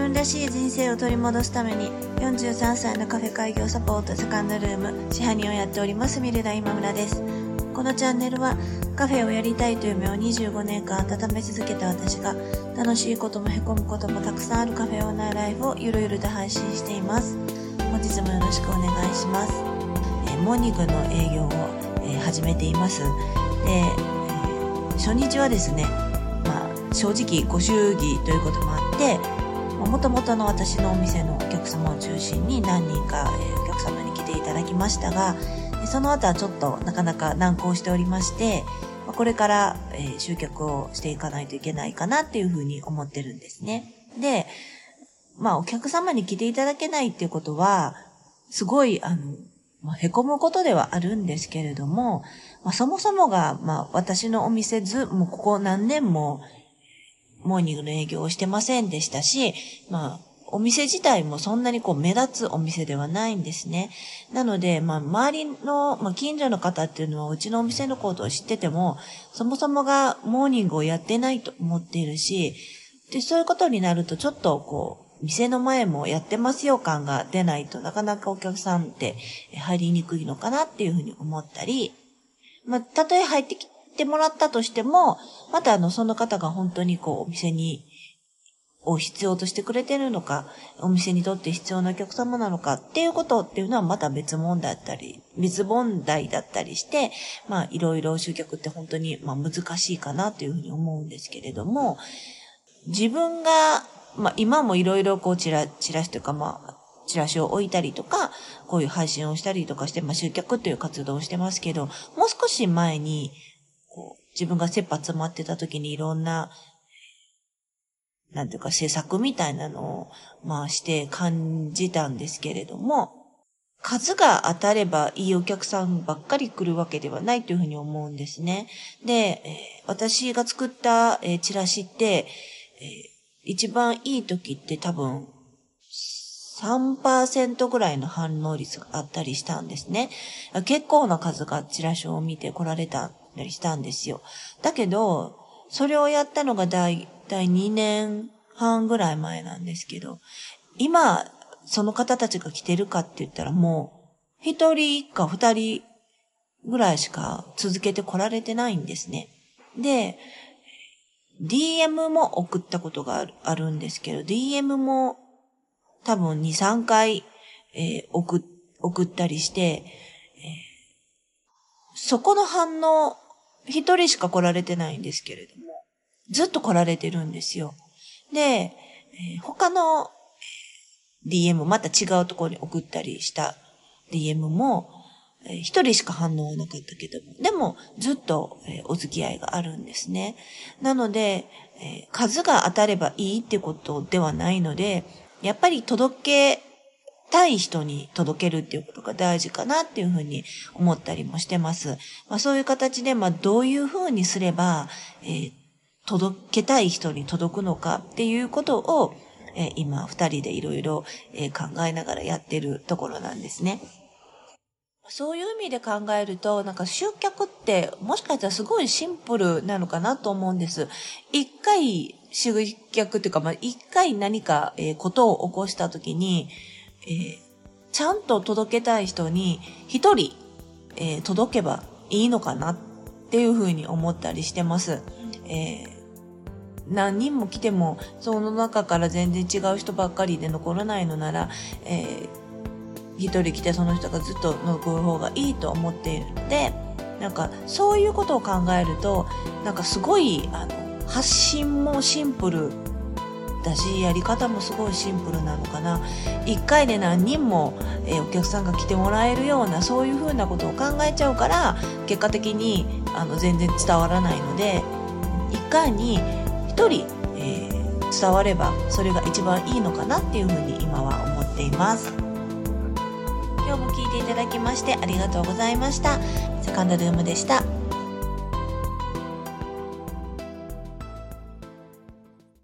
分らしい人生を取り戻すために43歳のカフェ開業サポートセカンドルーム支配人をやっておりますミルダ今村です。このチャンネルはカフェをやりたいという夢を25年間温め続けた私が楽しいこともへこむこともたくさんあるカフェオーナーライフをゆるゆると配信しています。本日もよろしくお願いします、え、モーニングの営業を、え、始めています。で、え、初日はですねまあ正直ご祝儀ということもあってもともとの私のお店のお客様を中心に何人か、えお客様に来ていただきましたが、その後はちょっとなかなか難航しておりまして、これから、え集客をしていかないといけないかなっていうふうに思ってるんですね。で、まあお客様に来ていただけないっていうことは、すごい、あの、まあ、凹むことではあるんですけれども、まあ、そもそもが、まあ、私のお店ず、もうここ何年も、モーニングの営業をしてませんでしたし、まあ、お店自体もそんなにこう目立つお店ではないんですね。なので、まあ、周りの、まあ、近所の方っていうのはうちのお店のことを知ってても、そもそもがモーニングをやってないと思っているし、で、そういうことになるとちょっとこう、店の前もやってますよ感が出ないとなかなかお客さんって入りにくいのかなっていうふうに思ったり、まあ、たとえ入ってきってもらったとしても、またあの、その方が本当にこう、お店にを必要としてくれてるのか、お店にとって必要なお客様なのかっていうことっていうのはまた別問題だったり、別問題だったりして、まあいろいろ集客って本当にまあ難しいかなというふうに思うんですけれども、自分が、まあ今もいろいろこうチラ、チラシというかまあ、チラシを置いたりとか、こういう配信をしたりとかして、まあ集客っていう活動をしてますけど、もう少し前に、自分が切羽詰まってた時にいろんななんていうか制作みたいなのを、まあして感じたんですけれども、数が当たればいいお客さんばっかり来るわけではないというふうに思うんですね。で、私が作ったチラシって、一番いい時って多分3%ぐらいの反応率があったりしたんですね。結構な数がチラシを見て来られたりしたんですよ。だけど、それをやったのが大体2年半ぐらい前なんですけど、今、その方たちが来てるかって言ったらもう、一人か二人ぐらいしか続けて来られてないんですね。で、DM も送ったことがあるんですけど、DM も多分2、3回、えー、送、送ったりして、そこの反応、一人しか来られてないんですけれども、ずっと来られてるんですよ。で、えー、他の DM、また違うところに送ったりした DM も、えー、一人しか反応はなかったけども、でもずっと、え、お付き合いがあるんですね。なので、え、数が当たればいいってことではないので、やっぱり届けたい人に届けるっていうことが大事かなっていうふうに思ったりもしてます。まあそういう形で、まあどういうふうにすれば、えー、届けたい人に届くのかっていうことを、えー、今二人でいろいろ考えながらやってるところなんですね。そういう意味で考えると、なんか集客ってもしかしたらすごいシンプルなのかなと思うんです。一回集客っていうか、まあ、一回何か、えー、ことを起こしたときに、えー、ちゃんと届けたい人に一人、えー、届けばいいのかなっていうふうに思ったりしてます。えー何人も来てもその中から全然違う人ばっかりで残らないのなら、えー、一人来てその人がずっと残る方がいいと思っているのでなんかそういうことを考えるとなんかすごいあの発信もシンプルだしやり方もすごいシンプルなのかな。一回で何人も、えー、お客さんが来てもらえるようなそういうふうなことを考えちゃうから結果的にあの全然伝わらないので一回に1人、えー、伝わればそれが一番いいのかなっていうふうに今は思っています。今日も聞いていただきましてありがとうございました。セカンドルームでした。